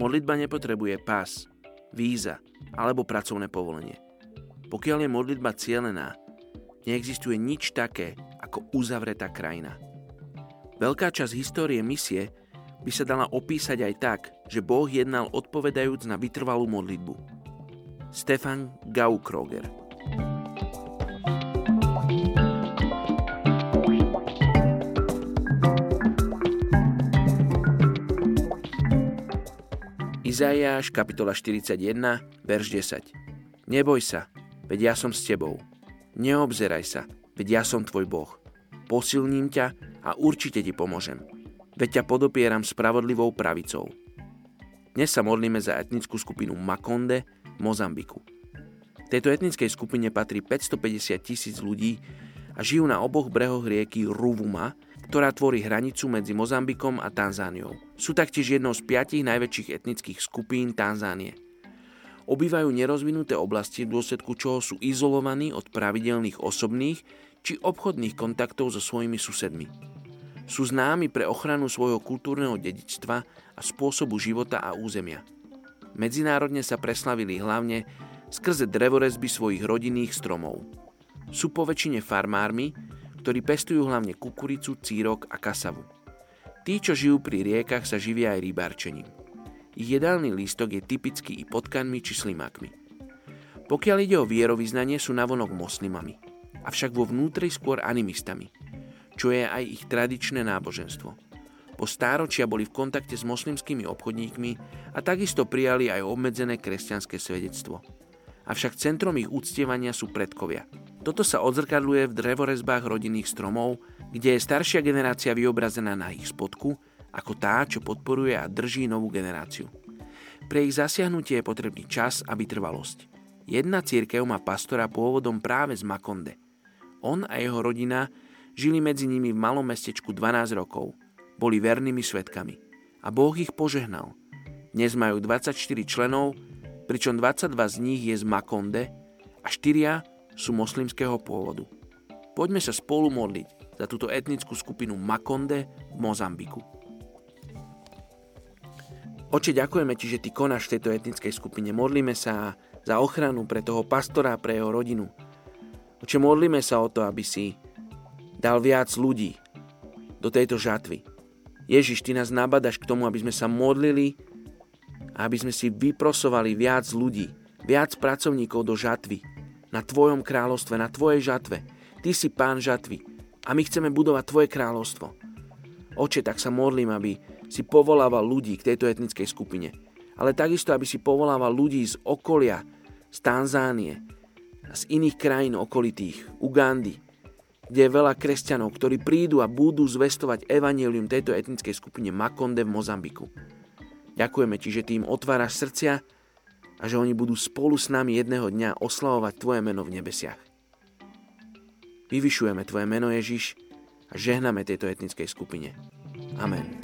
Modlitba nepotrebuje pás, víza alebo pracovné povolenie. Pokiaľ je modlitba cielená, neexistuje nič také ako uzavretá krajina. Veľká časť histórie misie by sa dala opísať aj tak, že Boh jednal odpovedajúc na vytrvalú modlitbu. Stefan Gaukroger Izaiáš, kapitola 41, verš 10. Neboj sa, veď ja som s tebou. Neobzeraj sa, veď ja som tvoj Boh. Posilním ťa a určite ti pomôžem. Veď ťa podopieram spravodlivou pravicou. Dnes sa modlíme za etnickú skupinu Makonde v Mozambiku. Tejto etnickej skupine patrí 550 tisíc ľudí a žijú na oboch brehoch rieky Ruvuma, ktorá tvorí hranicu medzi Mozambikom a Tanzániou. Sú taktiež jednou z piatich najväčších etnických skupín Tanzánie. Obývajú nerozvinuté oblasti, v dôsledku čoho sú izolovaní od pravidelných osobných či obchodných kontaktov so svojimi susedmi. Sú známi pre ochranu svojho kultúrneho dedičstva a spôsobu života a územia. Medzinárodne sa preslavili hlavne skrze drevorezby svojich rodinných stromov. Sú po väčšine farmármi, ktorí pestujú hlavne kukuricu, círok a kasavu. Tí, čo žijú pri riekach, sa živia aj rybárčením. Ich jedálny lístok je typický i potkanmi či slimákmi. Pokiaľ ide o vierovýznanie, sú navonok moslimami, avšak vo vnútri skôr animistami, čo je aj ich tradičné náboženstvo. Po stáročia boli v kontakte s moslimskými obchodníkmi a takisto prijali aj obmedzené kresťanské svedectvo. Avšak centrom ich úctievania sú predkovia – toto sa odzrkadluje v drevorezbách rodinných stromov, kde je staršia generácia vyobrazená na ich spodku, ako tá, čo podporuje a drží novú generáciu. Pre ich zasiahnutie je potrebný čas a vytrvalosť. Jedna církev má pastora pôvodom práve z Makonde. On a jeho rodina žili medzi nimi v malom mestečku 12 rokov. Boli vernými svetkami. A Boh ich požehnal. Dnes majú 24 členov, pričom 22 z nich je z Makonde a 4 sú moslimského pôvodu. Poďme sa spolu modliť za túto etnickú skupinu Makonde v Mozambiku. Oče, ďakujeme ti, že ty konáš v tejto etnickej skupine. Modlíme sa za ochranu pre toho pastora a pre jeho rodinu. Oče, modlíme sa o to, aby si dal viac ľudí do tejto žatvy. Ježiš, ty nás nabadaš k tomu, aby sme sa modlili a aby sme si vyprosovali viac ľudí, viac pracovníkov do žatvy, na Tvojom kráľovstve, na Tvojej žatve. Ty si pán žatvy a my chceme budovať Tvoje kráľovstvo. Oče, tak sa modlím, aby si povolával ľudí k tejto etnickej skupine, ale takisto, aby si povolával ľudí z okolia, z Tanzánie a z iných krajín okolitých, Ugandy, kde je veľa kresťanov, ktorí prídu a budú zvestovať evanelium tejto etnickej skupine Makonde v Mozambiku. Ďakujeme ti, že ty im otváraš srdcia, a že oni budú spolu s nami jedného dňa oslavovať Tvoje meno v nebesiach. Vyvyšujeme Tvoje meno Ježiš a žehname tejto etnickej skupine. Amen.